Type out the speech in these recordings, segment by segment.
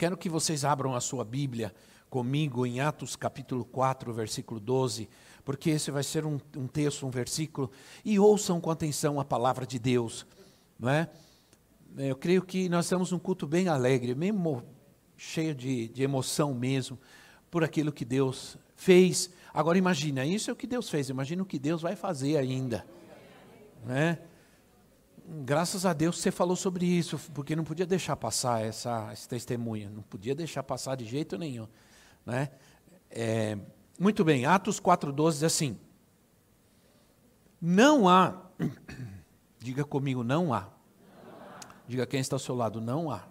Quero que vocês abram a sua Bíblia comigo em Atos capítulo 4, versículo 12, porque esse vai ser um, um texto, um versículo, e ouçam com atenção a palavra de Deus, não é? Eu creio que nós estamos num culto bem alegre, mesmo cheio de, de emoção mesmo, por aquilo que Deus fez. Agora imagina, isso é o que Deus fez, imagina o que Deus vai fazer ainda, não é? Graças a Deus você falou sobre isso, porque não podia deixar passar essa, esse testemunho, não podia deixar passar de jeito nenhum. Né? É, muito bem, Atos 4,12 diz assim: Não há, diga comigo, não há. Diga quem está ao seu lado, não há.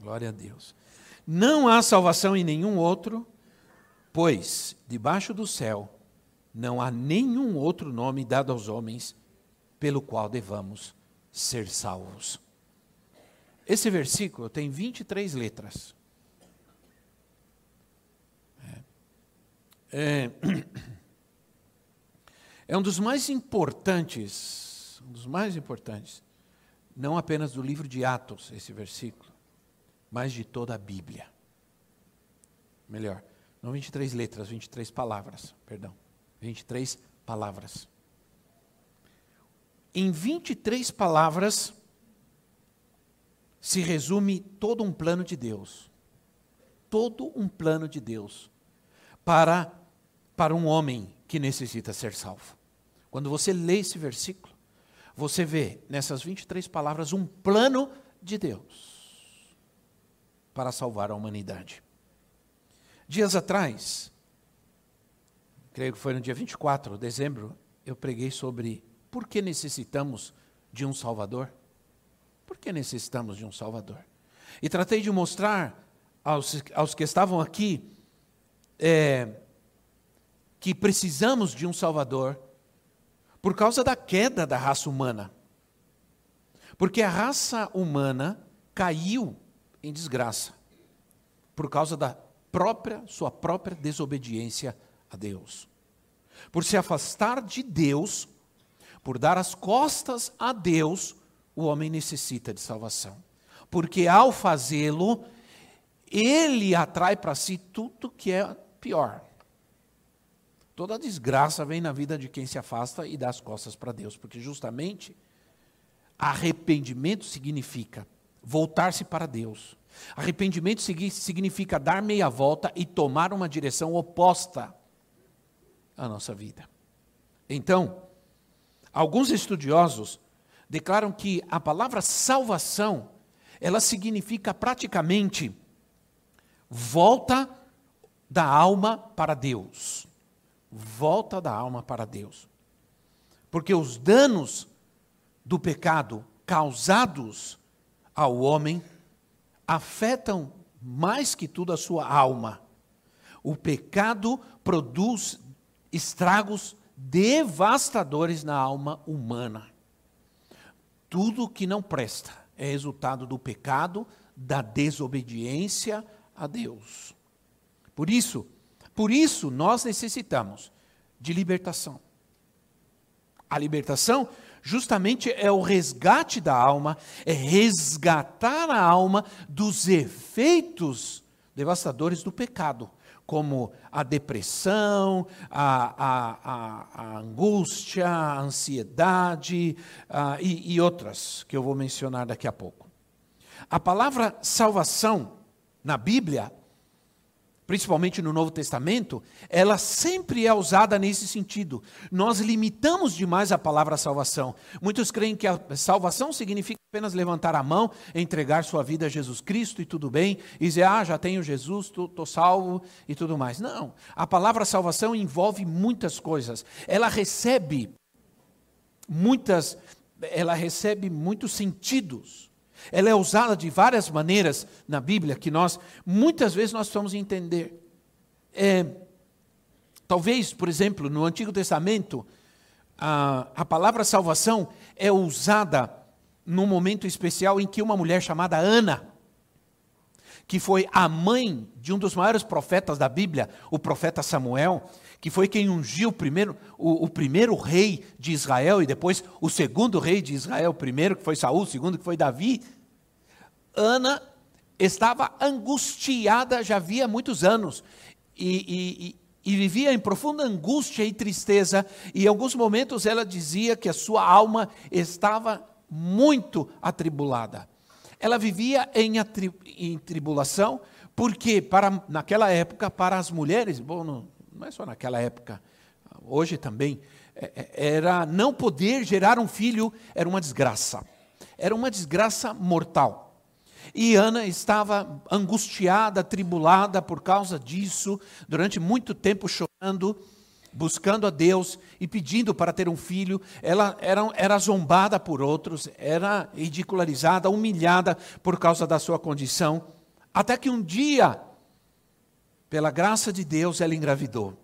Glória a Deus. Não há salvação em nenhum outro, pois debaixo do céu não há nenhum outro nome dado aos homens pelo qual devamos ser salvos. Esse versículo tem 23 letras. É, é, um dos mais importantes, um dos mais importantes, não apenas do livro de Atos, esse versículo, mas de toda a Bíblia. Melhor, não 23 letras, 23 palavras, perdão. 23 palavras em 23 palavras se resume todo um plano de Deus. Todo um plano de Deus para, para um homem que necessita ser salvo. Quando você lê esse versículo, você vê nessas 23 palavras um plano de Deus para salvar a humanidade. Dias atrás, creio que foi no dia 24 de dezembro, eu preguei sobre por que necessitamos de um Salvador? Por que necessitamos de um Salvador? E tratei de mostrar aos, aos que estavam aqui é, que precisamos de um Salvador por causa da queda da raça humana. Porque a raça humana caiu em desgraça por causa da própria sua própria desobediência a Deus. Por se afastar de Deus, por dar as costas a Deus, o homem necessita de salvação. Porque ao fazê-lo, ele atrai para si tudo que é pior. Toda desgraça vem na vida de quem se afasta e dá as costas para Deus, porque justamente arrependimento significa voltar-se para Deus. Arrependimento significa dar meia volta e tomar uma direção oposta à nossa vida. Então, Alguns estudiosos declaram que a palavra salvação, ela significa praticamente volta da alma para Deus. Volta da alma para Deus. Porque os danos do pecado causados ao homem afetam mais que tudo a sua alma. O pecado produz estragos devastadores na alma humana. Tudo que não presta é resultado do pecado, da desobediência a Deus. Por isso, por isso nós necessitamos de libertação. A libertação justamente é o resgate da alma, é resgatar a alma dos efeitos devastadores do pecado como a depressão, a, a, a, a angústia, a ansiedade e, e outras que eu vou mencionar daqui a pouco. A palavra salvação na Bíblia principalmente no Novo Testamento, ela sempre é usada nesse sentido. Nós limitamos demais a palavra salvação. Muitos creem que a salvação significa apenas levantar a mão, entregar sua vida a Jesus Cristo e tudo bem, e dizer, ah, já tenho Jesus, estou salvo e tudo mais. Não, a palavra salvação envolve muitas coisas. Ela recebe muitas, ela recebe muitos sentidos. Ela é usada de várias maneiras na Bíblia que nós, muitas vezes, nós precisamos entender. É, talvez, por exemplo, no Antigo Testamento, a, a palavra salvação é usada num momento especial em que uma mulher chamada Ana, que foi a mãe de um dos maiores profetas da Bíblia, o profeta Samuel, que foi quem ungiu o primeiro, o, o, primeiro rei de Israel e depois o segundo rei de Israel, o primeiro que foi Saul, o segundo que foi Davi. Ana estava angustiada já havia muitos anos e, e, e vivia em profunda angústia e tristeza, e em alguns momentos ela dizia que a sua alma estava muito atribulada. Ela vivia em, em tribulação, porque para, naquela época, para as mulheres, bom, não é só naquela época, hoje também, é, é, era não poder gerar um filho era uma desgraça. Era uma desgraça mortal. E Ana estava angustiada, atribulada por causa disso, durante muito tempo chorando, buscando a Deus e pedindo para ter um filho. Ela era, era zombada por outros, era ridicularizada, humilhada por causa da sua condição. Até que um dia pela graça de Deus, ela engravidou.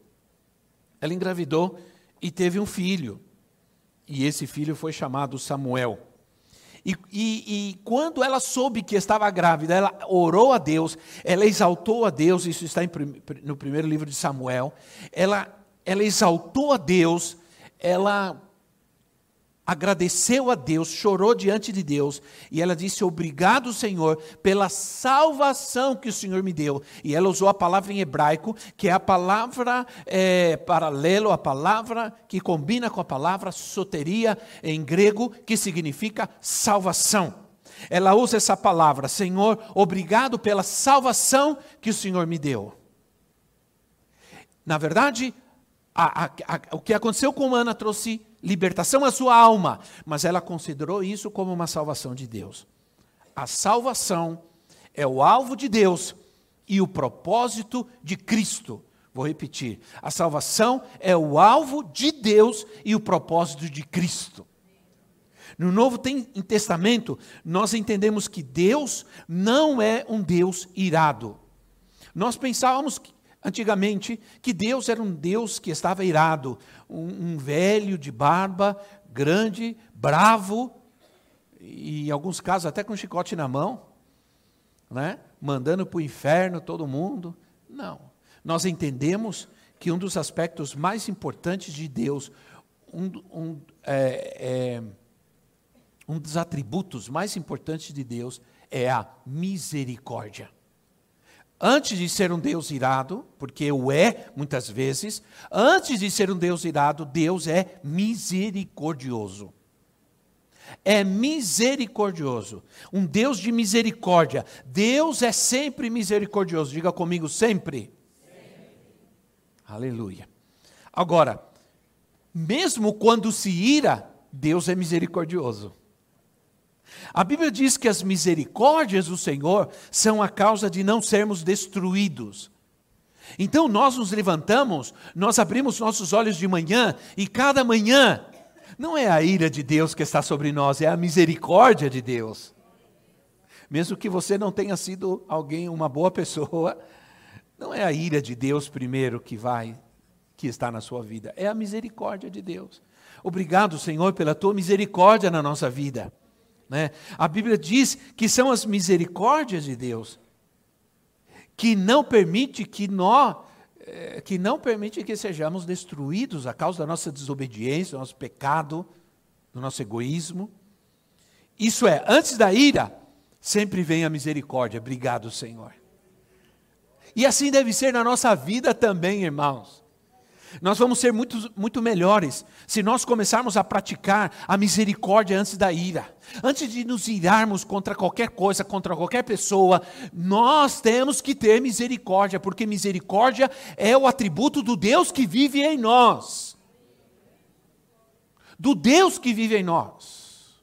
Ela engravidou e teve um filho. E esse filho foi chamado Samuel. E, e, e, quando ela soube que estava grávida, ela orou a Deus, ela exaltou a Deus, isso está em, no primeiro livro de Samuel. Ela, ela exaltou a Deus, ela agradeceu a Deus, chorou diante de Deus, e ela disse: Obrigado, Senhor, pela salvação que o Senhor me deu. E ela usou a palavra em hebraico, que é a palavra é, paralelo, a palavra que combina com a palavra soteria em grego, que significa salvação. Ela usa essa palavra, Senhor, obrigado pela salvação que o Senhor me deu. Na verdade, a, a, a, o que aconteceu com Ana trouxe libertação à sua alma, mas ela considerou isso como uma salvação de Deus. A salvação é o alvo de Deus e o propósito de Cristo. Vou repetir: a salvação é o alvo de Deus e o propósito de Cristo. No Novo Testamento, nós entendemos que Deus não é um Deus irado. Nós pensávamos antigamente que Deus era um Deus que estava irado, um, um velho de barba, grande, bravo, e em alguns casos até com um chicote na mão, né? mandando para o inferno todo mundo. Não. Nós entendemos que um dos aspectos mais importantes de Deus, um, um, é, é, um dos atributos mais importantes de Deus é a misericórdia antes de ser um Deus irado, porque o é muitas vezes, antes de ser um Deus irado, Deus é misericordioso. É misericordioso, um Deus de misericórdia. Deus é sempre misericordioso. Diga comigo, sempre. sempre. Aleluia. Agora, mesmo quando se ira, Deus é misericordioso. A Bíblia diz que as misericórdias do Senhor são a causa de não sermos destruídos. Então nós nos levantamos, nós abrimos nossos olhos de manhã e cada manhã não é a ira de Deus que está sobre nós, é a misericórdia de Deus. Mesmo que você não tenha sido alguém, uma boa pessoa, não é a ira de Deus primeiro que vai, que está na sua vida, é a misericórdia de Deus. Obrigado, Senhor, pela tua misericórdia na nossa vida. Né? A Bíblia diz que são as misericórdias de Deus que não permite que nós eh, que não permite que sejamos destruídos a causa da nossa desobediência, do nosso pecado, do nosso egoísmo. Isso é, antes da ira, sempre vem a misericórdia. Obrigado, Senhor. E assim deve ser na nossa vida também, irmãos. Nós vamos ser muito, muito melhores se nós começarmos a praticar a misericórdia antes da ira. Antes de nos irarmos contra qualquer coisa, contra qualquer pessoa, nós temos que ter misericórdia, porque misericórdia é o atributo do Deus que vive em nós. Do Deus que vive em nós.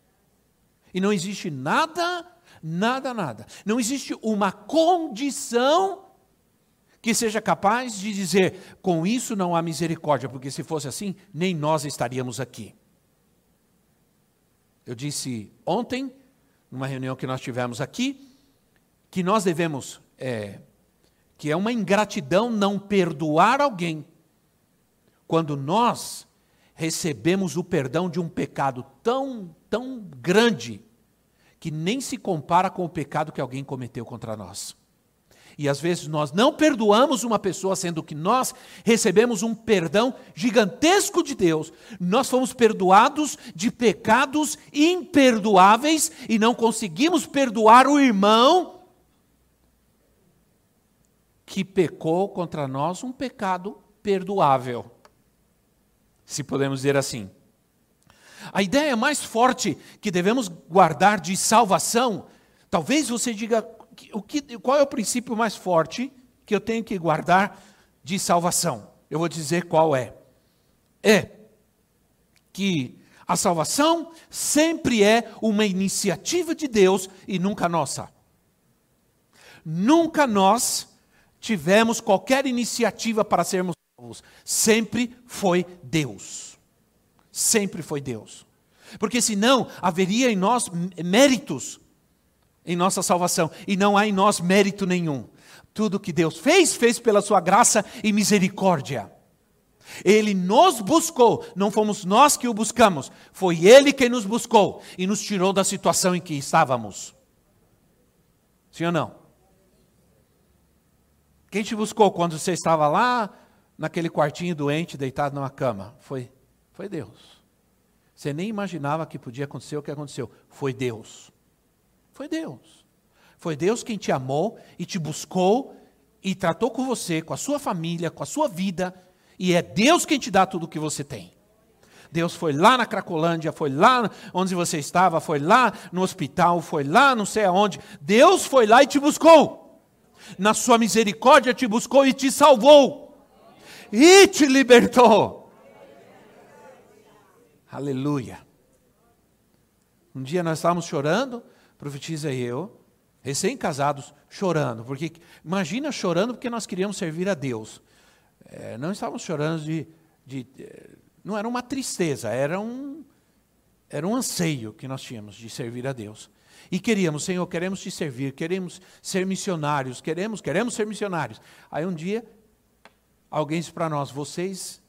E não existe nada, nada, nada. Não existe uma condição que seja capaz de dizer: com isso não há misericórdia, porque se fosse assim, nem nós estaríamos aqui. Eu disse ontem, numa reunião que nós tivemos aqui, que nós devemos, é, que é uma ingratidão não perdoar alguém, quando nós recebemos o perdão de um pecado tão, tão grande, que nem se compara com o pecado que alguém cometeu contra nós. E às vezes nós não perdoamos uma pessoa, sendo que nós recebemos um perdão gigantesco de Deus. Nós fomos perdoados de pecados imperdoáveis e não conseguimos perdoar o irmão que pecou contra nós um pecado perdoável. Se podemos dizer assim. A ideia mais forte que devemos guardar de salvação, talvez você diga, o que, qual é o princípio mais forte que eu tenho que guardar de salvação? Eu vou dizer qual é. É que a salvação sempre é uma iniciativa de Deus e nunca nossa. Nunca nós tivemos qualquer iniciativa para sermos salvos. Sempre foi Deus. Sempre foi Deus. Porque senão haveria em nós méritos em nossa salvação e não há em nós mérito nenhum. Tudo que Deus fez, fez pela sua graça e misericórdia. Ele nos buscou, não fomos nós que o buscamos, foi Ele quem nos buscou e nos tirou da situação em que estávamos. Sim ou não? Quem te buscou quando você estava lá naquele quartinho doente, deitado numa cama? Foi, foi Deus. Você nem imaginava que podia acontecer o que aconteceu. Foi Deus. Foi Deus. Foi Deus quem te amou e te buscou e tratou com você, com a sua família, com a sua vida, e é Deus quem te dá tudo o que você tem. Deus foi lá na Cracolândia, foi lá onde você estava, foi lá no hospital, foi lá não sei aonde. Deus foi lá e te buscou. Na sua misericórdia te buscou e te salvou. E te libertou. Aleluia. Um dia nós estávamos chorando, profetiza eu, recém-casados, chorando. Porque imagina chorando porque nós queríamos servir a Deus. É, não estávamos chorando de, de, é, Não era uma tristeza, era um, era um anseio que nós tínhamos de servir a Deus. E queríamos, Senhor, queremos te servir, queremos ser missionários, queremos, queremos ser missionários. Aí um dia, alguém disse para nós, vocês,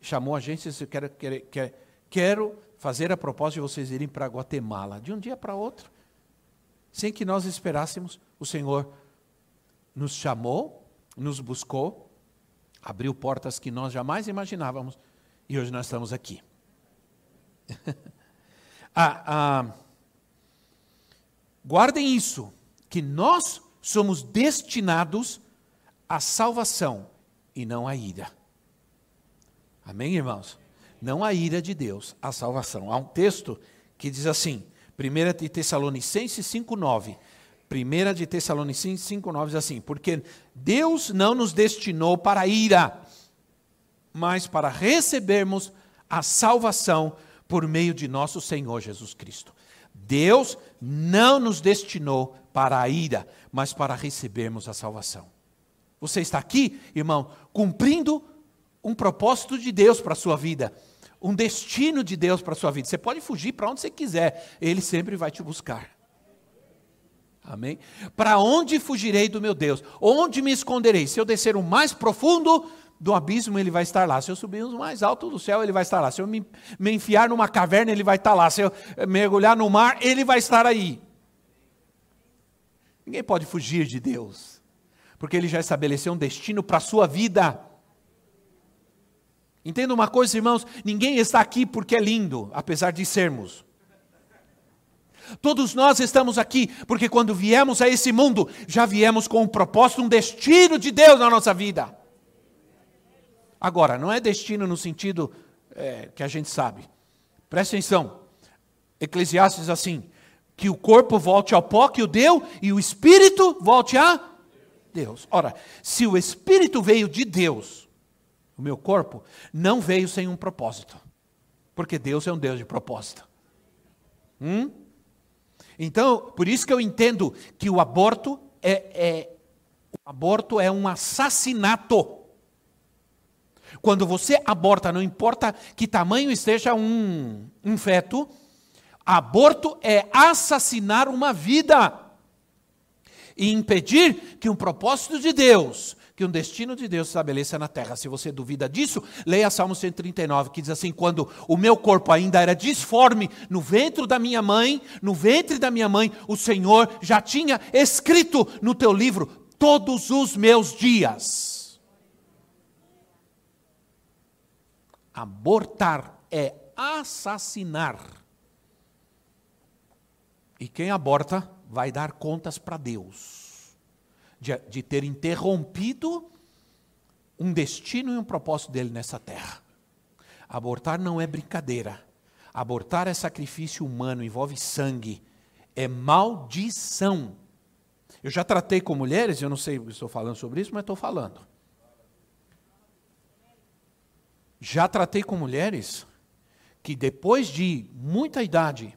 chamou a gente disse, quero, quero, quero fazer a propósito de vocês irem para Guatemala. De um dia para outro, sem que nós esperássemos, o Senhor nos chamou, nos buscou, abriu portas que nós jamais imaginávamos e hoje nós estamos aqui. ah, ah, guardem isso, que nós somos destinados à salvação e não à ira. Amém, irmãos? Não à ira de Deus, à salvação. Há um texto que diz assim: 1 de Tessalonicenses 5,9. 1 de Tessalonicenses 5,9 diz assim: Porque Deus não nos destinou para a ira, mas para recebermos a salvação por meio de nosso Senhor Jesus Cristo. Deus não nos destinou para a ira, mas para recebermos a salvação. Você está aqui, irmão, cumprindo um propósito de Deus para a sua vida um destino de Deus para a sua vida. Você pode fugir para onde você quiser, Ele sempre vai te buscar. Amém? Para onde fugirei do meu Deus? Onde me esconderei? Se eu descer o mais profundo do abismo, Ele vai estar lá. Se eu subir o mais alto do céu, Ele vai estar lá. Se eu me, me enfiar numa caverna, Ele vai estar lá. Se eu mergulhar no mar, Ele vai estar aí. Ninguém pode fugir de Deus, porque Ele já estabeleceu um destino para a sua vida. Entenda uma coisa, irmãos: ninguém está aqui porque é lindo, apesar de sermos. Todos nós estamos aqui porque quando viemos a esse mundo, já viemos com um propósito, um destino de Deus na nossa vida. Agora, não é destino no sentido é, que a gente sabe. Presta atenção. Eclesiastes assim: que o corpo volte ao pó que o deu e o espírito volte a Deus. Ora, se o espírito veio de Deus, o meu corpo, não veio sem um propósito. Porque Deus é um Deus de propósito. Hum? Então, por isso que eu entendo que o aborto é, é, o aborto é um assassinato. Quando você aborta, não importa que tamanho esteja um, um feto, Aborto é assassinar uma vida e impedir que um propósito de Deus, que um destino de Deus se estabeleça na terra. Se você duvida disso, leia Salmo 139, que diz assim: Quando o meu corpo ainda era disforme no ventre da minha mãe, no ventre da minha mãe, o Senhor já tinha escrito no teu livro todos os meus dias. Abortar é assassinar. E quem aborta vai dar contas para Deus de, de ter interrompido um destino e um propósito dele nessa terra. Abortar não é brincadeira. Abortar é sacrifício humano, envolve sangue, é maldição. Eu já tratei com mulheres, eu não sei se estou falando sobre isso, mas estou falando. Já tratei com mulheres que depois de muita idade,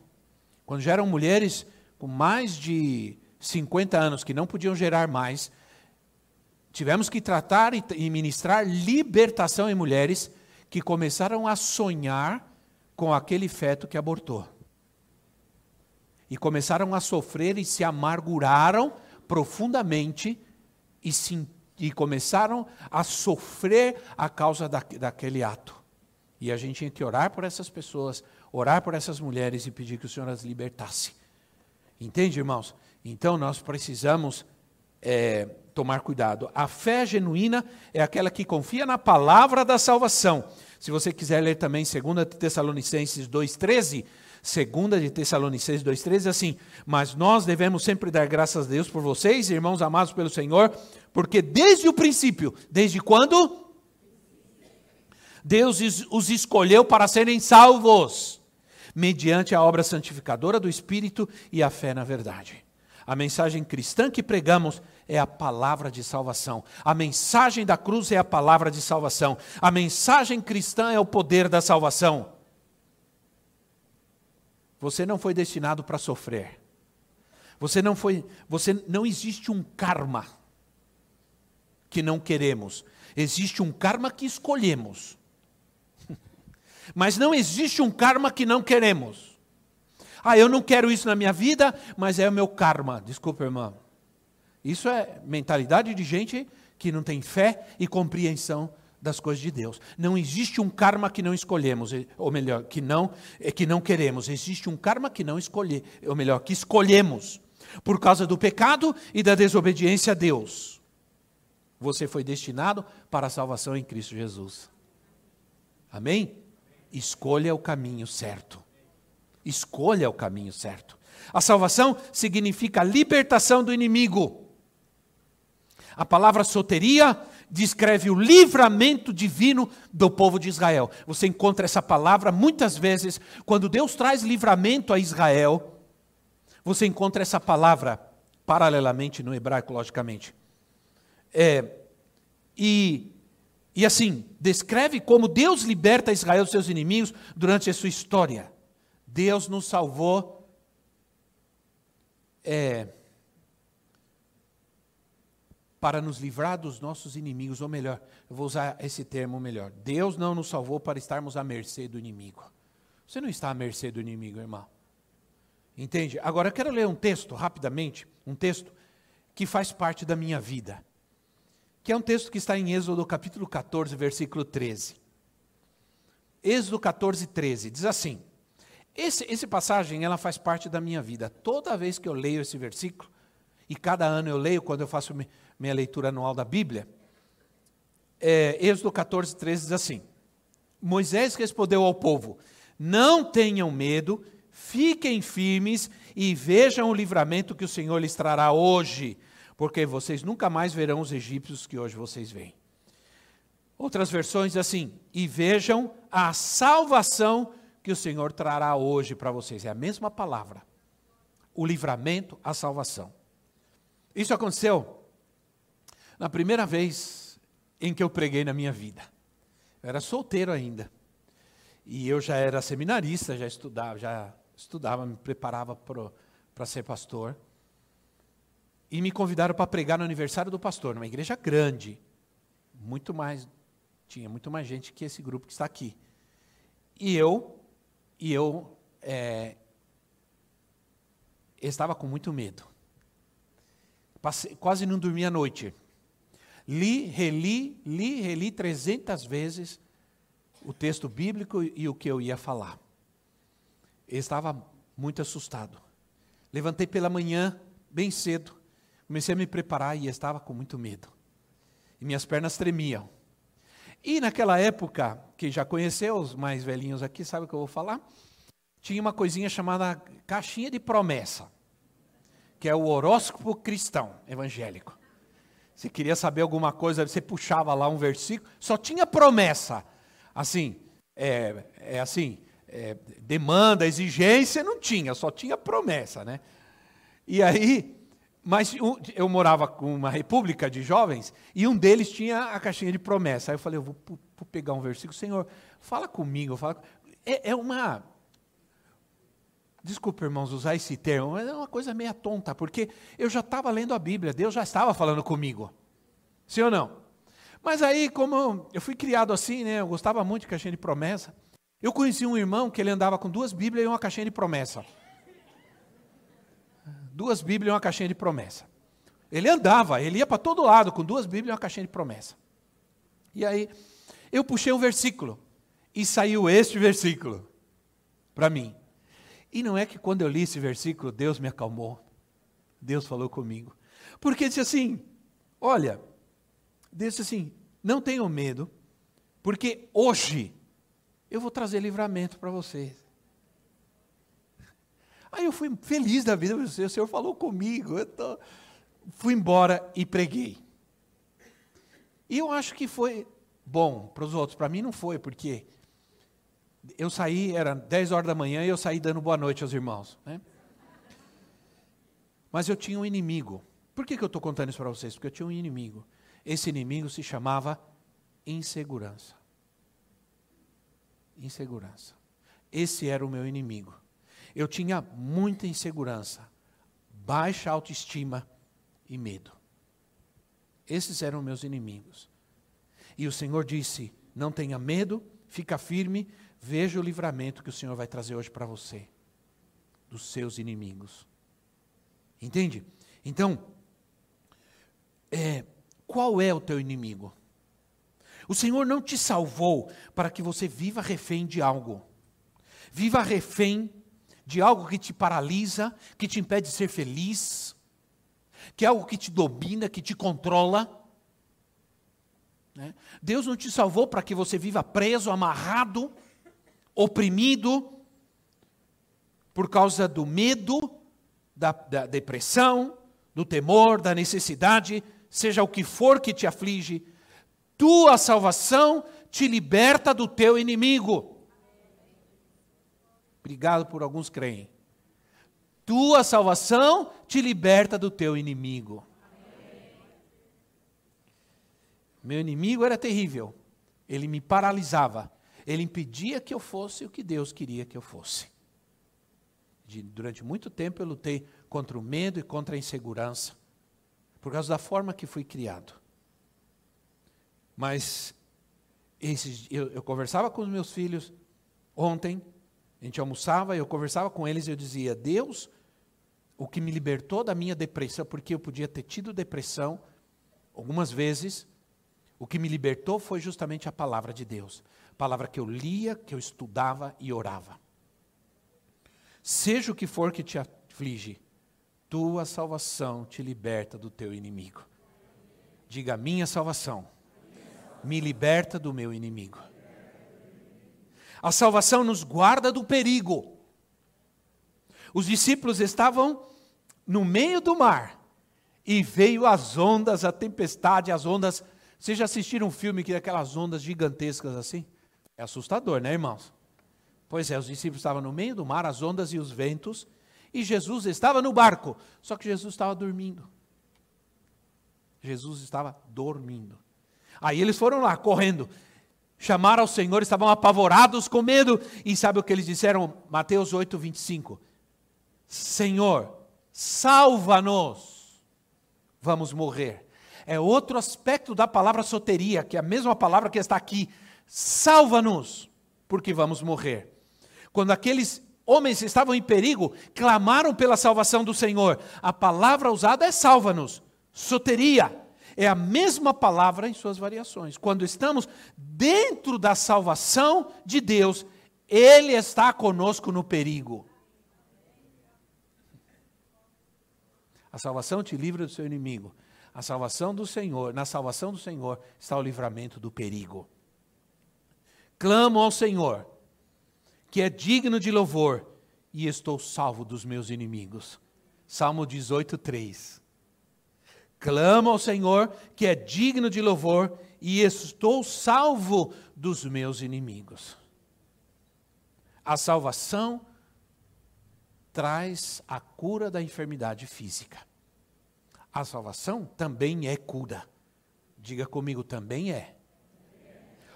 quando já eram mulheres com mais de 50 anos que não podiam gerar mais, tivemos que tratar e ministrar libertação em mulheres que começaram a sonhar com aquele feto que abortou. E começaram a sofrer e se amarguraram profundamente e, se, e começaram a sofrer a causa da, daquele ato. E a gente tinha que orar por essas pessoas, orar por essas mulheres e pedir que o Senhor as libertasse. Entende, irmãos? Então nós precisamos é, tomar cuidado. A fé genuína é aquela que confia na palavra da salvação. Se você quiser ler também 2 Tessalonicenses 2,13, 2 de Tessalonicenses 2,13, assim, mas nós devemos sempre dar graças a Deus por vocês, irmãos amados pelo Senhor, porque desde o princípio, desde quando? Deus os escolheu para serem salvos mediante a obra santificadora do Espírito e a fé na verdade. A mensagem cristã que pregamos é a palavra de salvação. A mensagem da cruz é a palavra de salvação. A mensagem cristã é o poder da salvação. Você não foi destinado para sofrer. Você não foi, você não existe um karma que não queremos. Existe um karma que escolhemos. Mas não existe um karma que não queremos. Ah, eu não quero isso na minha vida, mas é o meu karma. Desculpa, irmão. Isso é mentalidade de gente que não tem fé e compreensão das coisas de Deus. Não existe um karma que não escolhemos, ou melhor, que não é que não queremos. Existe um karma que não escolher, ou melhor, que escolhemos por causa do pecado e da desobediência a Deus. Você foi destinado para a salvação em Cristo Jesus. Amém? Escolha o caminho certo. Escolha o caminho certo. A salvação significa a libertação do inimigo. A palavra soteria descreve o livramento divino do povo de Israel. Você encontra essa palavra muitas vezes quando Deus traz livramento a Israel. Você encontra essa palavra paralelamente no hebraico, logicamente. É, e e assim, descreve como Deus liberta Israel dos seus inimigos durante a sua história. Deus nos salvou é, para nos livrar dos nossos inimigos, ou melhor, eu vou usar esse termo melhor. Deus não nos salvou para estarmos à mercê do inimigo. Você não está à mercê do inimigo, irmão. Entende? Agora eu quero ler um texto rapidamente, um texto que faz parte da minha vida que é um texto que está em Êxodo capítulo 14, versículo 13. Êxodo 14, 13, diz assim, esse, esse passagem, ela faz parte da minha vida. Toda vez que eu leio esse versículo, e cada ano eu leio, quando eu faço minha leitura anual da Bíblia, é, Êxodo 14, 13 diz assim, Moisés respondeu ao povo, não tenham medo, fiquem firmes e vejam o livramento que o Senhor lhes trará hoje porque vocês nunca mais verão os egípcios que hoje vocês veem. Outras versões assim, e vejam a salvação que o Senhor trará hoje para vocês. É a mesma palavra. O livramento, a salvação. Isso aconteceu na primeira vez em que eu preguei na minha vida. Eu era solteiro ainda. E eu já era seminarista, já estudava, já estudava, me preparava para ser pastor e me convidaram para pregar no aniversário do pastor, numa igreja grande. Muito mais, tinha muito mais gente que esse grupo que está aqui. E eu, e eu é, estava com muito medo. Passei, quase não dormia à noite. Li, reli, li, reli 300 vezes o texto bíblico e o que eu ia falar. Eu estava muito assustado. Levantei pela manhã, bem cedo, comecei a me preparar e estava com muito medo. E minhas pernas tremiam. E naquela época, quem já conheceu, os mais velhinhos aqui, sabe o que eu vou falar? Tinha uma coisinha chamada caixinha de promessa, que é o horóscopo cristão evangélico. Você queria saber alguma coisa, você puxava lá um versículo, só tinha promessa. Assim, é, é assim, é, demanda, exigência, não tinha, só tinha promessa, né? E aí, mas eu morava com uma república de jovens e um deles tinha a caixinha de promessa. Aí eu falei, eu vou, vou pegar um versículo, Senhor, fala comigo. Fala... É, é, uma. Desculpa, irmãos, usar esse termo, mas é uma coisa meio tonta, porque eu já estava lendo a Bíblia, Deus já estava falando comigo. Sim ou não? Mas aí, como eu fui criado assim, né, eu gostava muito de caixinha de promessa, eu conheci um irmão que ele andava com duas Bíblias e uma caixinha de promessa duas Bíblias e uma caixinha de promessa. Ele andava, ele ia para todo lado com duas Bíblias e uma caixinha de promessa. E aí, eu puxei um versículo e saiu este versículo para mim. E não é que quando eu li esse versículo, Deus me acalmou. Deus falou comigo. Porque disse assim: Olha, disse assim: Não tenham medo, porque hoje eu vou trazer livramento para vocês. Aí eu fui feliz da vida, o Senhor falou comigo. Tô... Fui embora e preguei. E eu acho que foi bom para os outros, para mim não foi, porque eu saí, era 10 horas da manhã e eu saí dando boa noite aos irmãos. Né? Mas eu tinha um inimigo. Por que, que eu estou contando isso para vocês? Porque eu tinha um inimigo. Esse inimigo se chamava insegurança. Insegurança. Esse era o meu inimigo eu tinha muita insegurança, baixa autoestima e medo. Esses eram meus inimigos. E o Senhor disse: Não tenha medo, fica firme, veja o livramento que o Senhor vai trazer hoje para você, dos seus inimigos. Entende? Então, é, qual é o teu inimigo? O Senhor não te salvou para que você viva refém de algo. Viva refém de algo que te paralisa, que te impede de ser feliz, que é algo que te domina, que te controla. Né? Deus não te salvou para que você viva preso, amarrado, oprimido, por causa do medo, da, da depressão, do temor, da necessidade, seja o que for que te aflige. Tua salvação te liberta do teu inimigo. Obrigado por alguns creem. Tua salvação te liberta do teu inimigo. Meu inimigo era terrível. Ele me paralisava. Ele impedia que eu fosse o que Deus queria que eu fosse. Durante muito tempo eu lutei contra o medo e contra a insegurança, por causa da forma que fui criado. Mas esses, eu, eu conversava com os meus filhos ontem, gente almoçava, eu conversava com eles e eu dizia: Deus, o que me libertou da minha depressão, porque eu podia ter tido depressão algumas vezes, o que me libertou foi justamente a palavra de Deus. Palavra que eu lia, que eu estudava e orava. Seja o que for que te aflige, tua salvação te liberta do teu inimigo. Diga: minha salvação me liberta do meu inimigo. A salvação nos guarda do perigo. Os discípulos estavam no meio do mar e veio as ondas, a tempestade, as ondas. Vocês já assistiram um filme que é aquelas ondas gigantescas assim? É assustador, né, irmãos? Pois é, os discípulos estavam no meio do mar, as ondas e os ventos, e Jesus estava no barco, só que Jesus estava dormindo. Jesus estava dormindo. Aí eles foram lá correndo chamaram ao Senhor, estavam apavorados com medo, e sabe o que eles disseram? Mateus 8, 25: Senhor, salva-nos, vamos morrer. É outro aspecto da palavra soteria, que é a mesma palavra que está aqui. Salva-nos, porque vamos morrer. Quando aqueles homens estavam em perigo, clamaram pela salvação do Senhor. A palavra usada é salva-nos, soteria. É a mesma palavra em suas variações. Quando estamos dentro da salvação de Deus, Ele está conosco no perigo. A salvação te livra do seu inimigo. A salvação do Senhor, na salvação do Senhor está o livramento do perigo. Clamo ao Senhor, que é digno de louvor, e estou salvo dos meus inimigos. Salmo 18, 3. Clamo ao Senhor, que é digno de louvor, e estou salvo dos meus inimigos. A salvação traz a cura da enfermidade física. A salvação também é cura. Diga comigo, também é.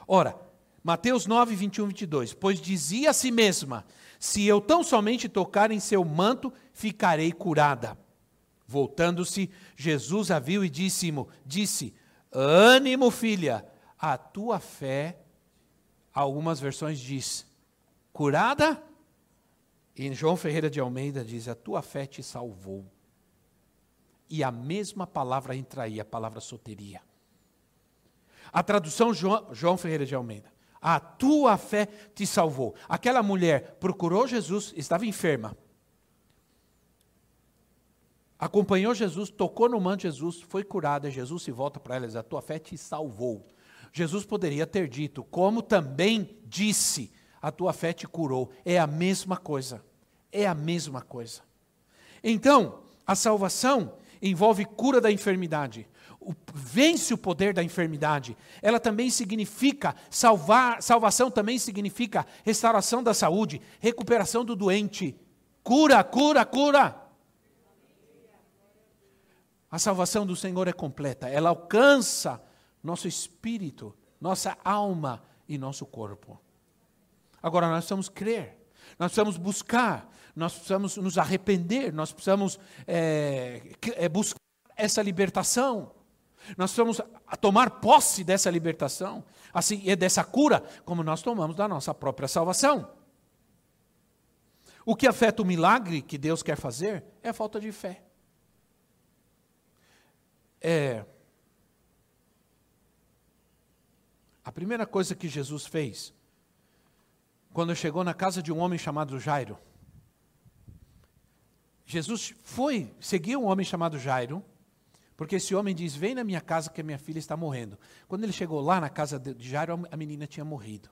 Ora, Mateus 9, 21, 22. Pois dizia a si mesma: Se eu tão somente tocar em seu manto, ficarei curada. Voltando-se, Jesus a viu e disse, disse: Ânimo, filha, a tua fé, algumas versões diz, curada? E João Ferreira de Almeida diz: A tua fé te salvou. E a mesma palavra entra aí, a palavra soteria. A tradução João, João Ferreira de Almeida. A tua fé te salvou. Aquela mulher procurou Jesus, estava enferma. Acompanhou Jesus, tocou no manto de Jesus, foi curada. Jesus se volta para ela e diz: A tua fé te salvou. Jesus poderia ter dito, como também disse, a tua fé te curou. É a mesma coisa. É a mesma coisa. Então, a salvação envolve cura da enfermidade vence o poder da enfermidade. Ela também significa salvar, salvação também significa restauração da saúde, recuperação do doente, cura, cura, cura. A salvação do Senhor é completa, ela alcança nosso espírito, nossa alma e nosso corpo. Agora nós precisamos crer, nós precisamos buscar, nós precisamos nos arrepender, nós precisamos é, é, buscar essa libertação. Nós precisamos tomar posse dessa libertação, assim, e dessa cura, como nós tomamos da nossa própria salvação. O que afeta o milagre que Deus quer fazer é a falta de fé. É, a primeira coisa que Jesus fez, quando chegou na casa de um homem chamado Jairo, Jesus foi, seguiu um homem chamado Jairo, porque esse homem diz: Vem na minha casa que a minha filha está morrendo. Quando ele chegou lá na casa de Jairo, a menina tinha morrido.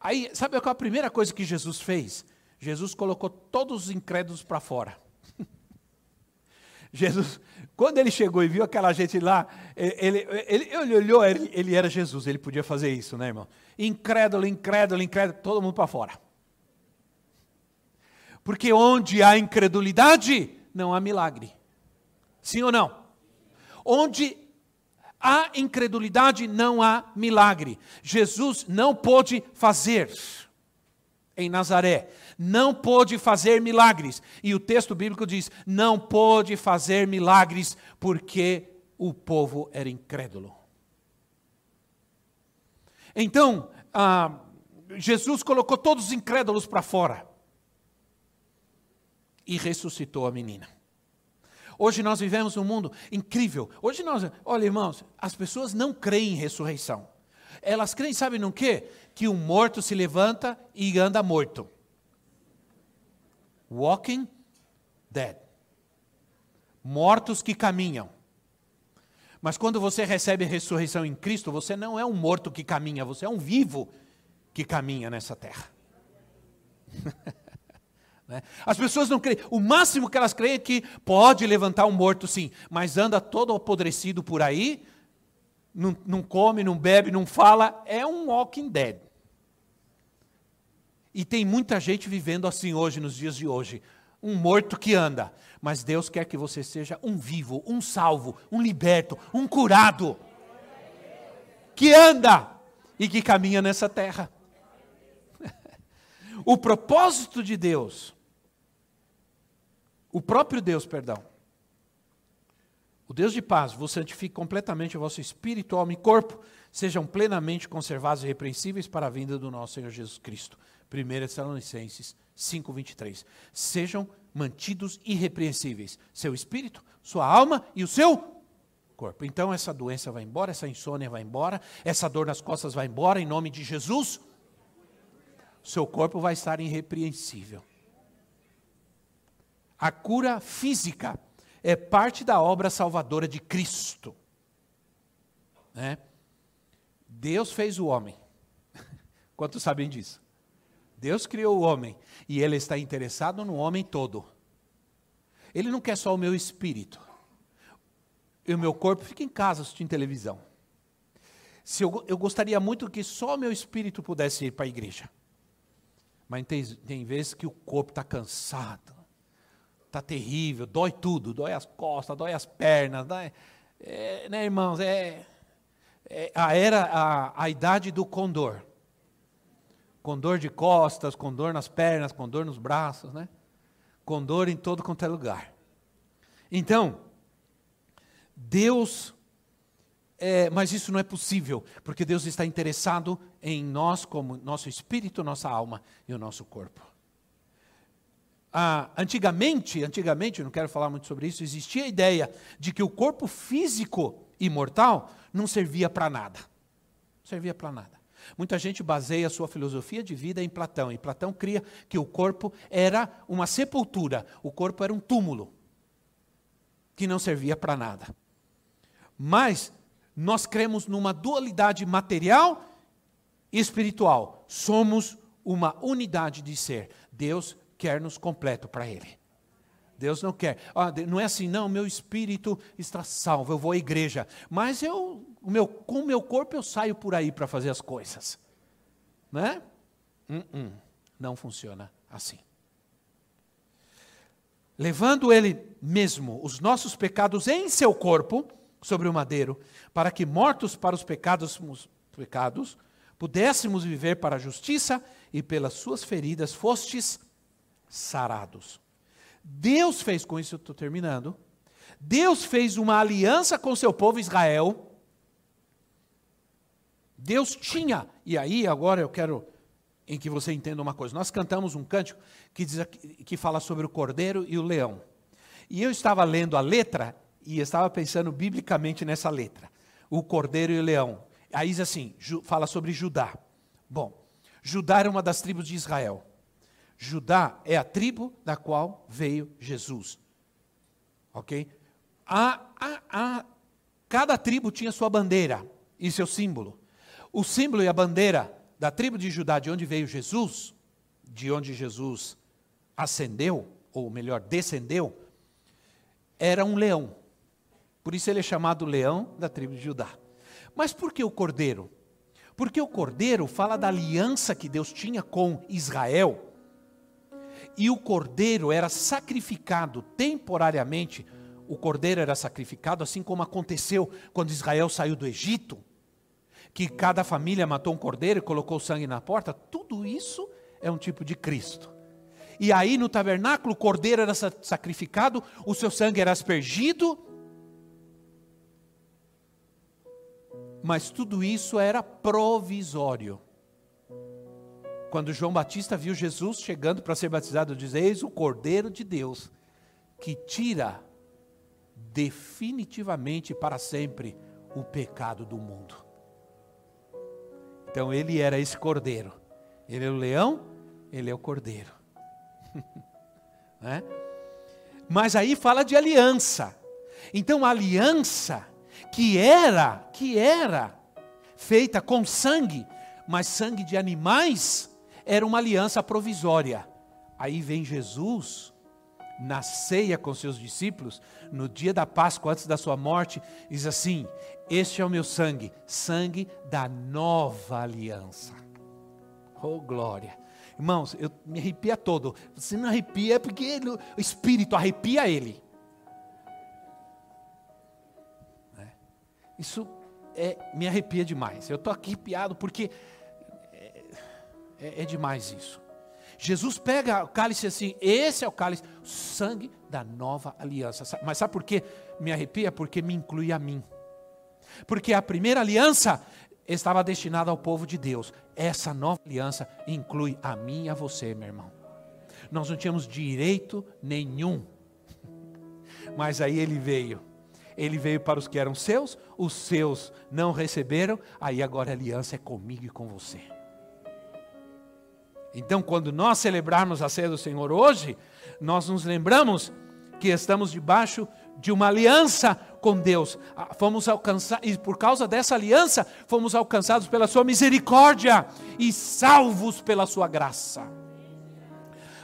Aí, sabe qual é a primeira coisa que Jesus fez? Jesus colocou todos os incrédulos para fora. Jesus, quando ele chegou e viu aquela gente lá, ele, ele, ele olhou, ele, ele, era Jesus, ele podia fazer isso, né, irmão? Incrédulo, incrédulo, incrédulo, todo mundo para fora. Porque onde há incredulidade, não há milagre. Sim ou não? Onde há incredulidade, não há milagre. Jesus não pôde fazer em Nazaré, não pôde fazer milagres. E o texto bíblico diz: não pôde fazer milagres porque o povo era incrédulo. Então, ah, Jesus colocou todos os incrédulos para fora e ressuscitou a menina. Hoje nós vivemos um mundo incrível. Hoje nós, olha irmãos, as pessoas não creem em ressurreição. Elas creem, sabe no quê? Que um morto se levanta e anda morto. Walking dead. Mortos que caminham. Mas quando você recebe a ressurreição em Cristo, você não é um morto que caminha, você é um vivo que caminha nessa terra. Né? As pessoas não creem. O máximo que elas creem é que pode levantar um morto, sim, mas anda todo apodrecido por aí, não, não come, não bebe, não fala, é um walking dead. E tem muita gente vivendo assim hoje, nos dias de hoje. Um morto que anda. Mas Deus quer que você seja um vivo, um salvo, um liberto, um curado. Que anda e que caminha nessa terra. O propósito de Deus o próprio Deus, perdão. O Deus de paz vos santifique completamente o vosso espírito, alma e corpo, sejam plenamente conservados e irrepreensíveis para a vinda do nosso Senhor Jesus Cristo. 1 Tessalonicenses 5:23. Sejam mantidos irrepreensíveis seu espírito, sua alma e o seu corpo. Então essa doença vai embora, essa insônia vai embora, essa dor nas costas vai embora em nome de Jesus. Seu corpo vai estar irrepreensível. A cura física é parte da obra salvadora de Cristo. Né? Deus fez o homem. Quantos sabem disso? Deus criou o homem e ele está interessado no homem todo. Ele não quer só o meu espírito. E o meu corpo fica em casa assistindo televisão. Se eu, eu gostaria muito que só o meu espírito pudesse ir para a igreja. Mas tem, tem vezes que o corpo está cansado, está terrível, dói tudo, dói as costas, dói as pernas, dói, é, né, irmãos? É, é, a era a, a idade do condor com dor de costas, com dor nas pernas, com dor nos braços, né? Com dor em todo quanto é lugar. Então, Deus, é, mas isso não é possível, porque Deus está interessado em nós, como nosso espírito, nossa alma e o nosso corpo. Ah, antigamente, antigamente, não quero falar muito sobre isso, existia a ideia de que o corpo físico imortal não servia para nada. Não servia para nada. Muita gente baseia a sua filosofia de vida em Platão, e Platão cria que o corpo era uma sepultura, o corpo era um túmulo, que não servia para nada. Mas nós cremos numa dualidade material e espiritual. Somos uma unidade de ser. Deus quer nos completo para Ele. Deus não quer. Ah, não é assim, não, meu espírito está salvo, eu vou à igreja. Mas eu o meu, com o meu corpo eu saio por aí para fazer as coisas. Né? Uh -uh, não funciona assim. Levando ele mesmo os nossos pecados em seu corpo sobre o madeiro, para que mortos para os pecados, pecados pudéssemos viver para a justiça e pelas suas feridas fostes sarados. Deus fez com isso, estou terminando. Deus fez uma aliança com seu povo Israel Deus tinha, e aí agora eu quero em que você entenda uma coisa. Nós cantamos um cântico que, diz, que fala sobre o cordeiro e o leão. E eu estava lendo a letra e estava pensando biblicamente nessa letra. O cordeiro e o leão. Aí diz assim, fala sobre Judá. Bom, Judá era uma das tribos de Israel. Judá é a tribo da qual veio Jesus. Ok? A, a, a, cada tribo tinha sua bandeira e seu símbolo. O símbolo e a bandeira da tribo de Judá, de onde veio Jesus, de onde Jesus ascendeu, ou melhor, descendeu, era um leão. Por isso ele é chamado leão da tribo de Judá. Mas por que o cordeiro? Porque o cordeiro fala da aliança que Deus tinha com Israel. E o cordeiro era sacrificado temporariamente. O cordeiro era sacrificado, assim como aconteceu quando Israel saiu do Egito que cada família matou um cordeiro e colocou sangue na porta, tudo isso é um tipo de Cristo. E aí no tabernáculo o cordeiro era sacrificado, o seu sangue era aspergido, mas tudo isso era provisório. Quando João Batista viu Jesus chegando para ser batizado, diz: Eis o Cordeiro de Deus, que tira definitivamente para sempre o pecado do mundo. Então ele era esse cordeiro. Ele é o leão, ele é o cordeiro. né? Mas aí fala de aliança. Então a aliança que era, que era feita com sangue, mas sangue de animais, era uma aliança provisória. Aí vem Jesus na ceia com seus discípulos, no dia da Páscoa, antes da sua morte, diz assim: Este é o meu sangue, sangue da nova aliança. Oh, glória. Irmãos, eu me arrepia todo. Se não arrepia é porque ele, o Espírito arrepia ele. É. Isso é, me arrepia demais. Eu estou aqui arrepiado porque é, é, demais isso. Jesus pega o cálice assim, esse é o cálice, o sangue da nova aliança. Mas sabe por que me arrepia? Porque me inclui a mim. Porque a primeira aliança estava destinada ao povo de Deus. Essa nova aliança inclui a mim e a você, meu irmão. Nós não tínhamos direito nenhum. Mas aí ele veio. Ele veio para os que eram seus, os seus não receberam, aí agora a aliança é comigo e com você. Então, quando nós celebrarmos a ceia do Senhor hoje, nós nos lembramos que estamos debaixo de uma aliança com Deus. Ah, fomos alcançados, e por causa dessa aliança, fomos alcançados pela Sua misericórdia e salvos pela Sua graça.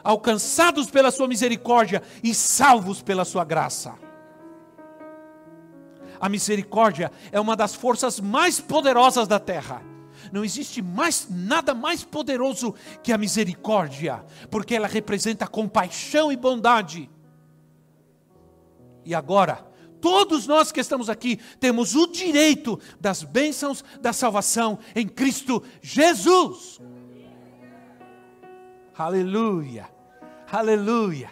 Alcançados pela Sua misericórdia e salvos pela Sua graça. A misericórdia é uma das forças mais poderosas da terra não existe mais nada mais poderoso que a misericórdia, porque ela representa compaixão e bondade. E agora, todos nós que estamos aqui temos o direito das bênçãos da salvação em Cristo Jesus. Aleluia. Aleluia.